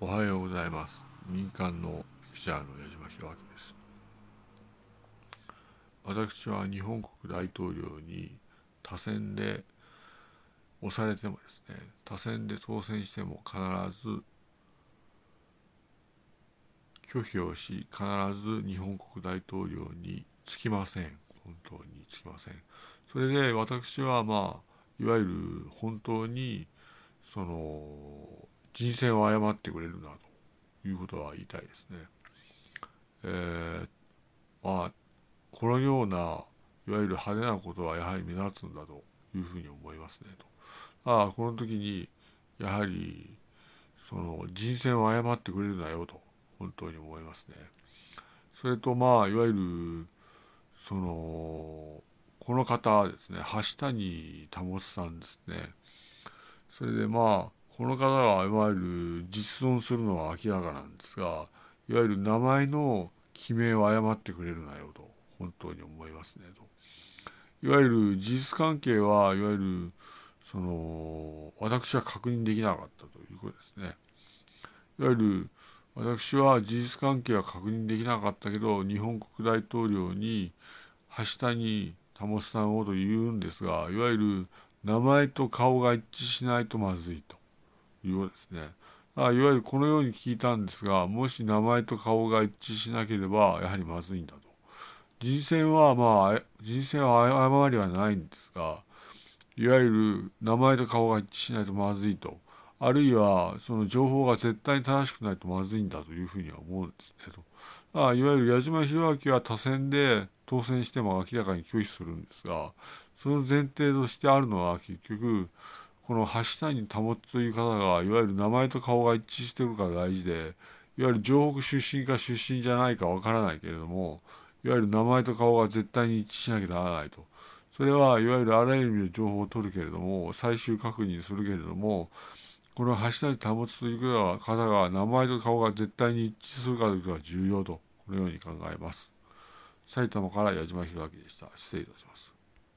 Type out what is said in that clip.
おはようございます。民間のピクチャーの矢島弘明です。私は日本国大統領に多選で押されてもですね多選で当選しても必ず拒否をし必ず日本国大統領につきません。本当につきません。それで私はまあいわゆる本当にその人選を誤ってくれるなということは言いたいですね。えー、まあこのようないわゆる派手なことはやはり目立つんだというふうに思いますねと。ああこの時にやはりその人選を誤ってくれるなよと本当に思いますね。それとまあいわゆるそのこの方ですね橋谷保さんですね。それでまあこの方がいわゆる実存するのは明らかなんですがいわゆる名前の記名を誤ってくれるなよと本当に思いますねと。いわゆる事実関係はいわゆるその私は確認できなかったということですね。いわゆる私は事実関係は確認できなかったけど日本国大統領に橋谷保さんをと言うんですがいわゆる名前と顔が一致しないとまずいと。いうことですね。あいわゆるこのように聞いたんですが、もし名前と顔が一致しなければ、やはりまずいんだと。人選は、まあ、人選は誤りはないんですが、いわゆる名前と顔が一致しないとまずいと。あるいは、その情報が絶対に正しくないとまずいんだというふうには思うんですねと。あいわゆる矢島弘明は多選で当選しても明らかに拒否するんですが、その前提としてあるのは結局、この橋谷保という方がいわゆる名前と顔が一致してるから大事でいわゆる城北出身か出身じゃないかわからないけれどもいわゆる名前と顔が絶対に一致しなきゃならないと。それはいわゆるあらゆる意味で情報を取るけれども最終確認するけれどもこの橋谷保という方が名前と顔が絶対に一致するかということが重要とこのように考えます。埼玉から矢島弘明でした。失礼いたします。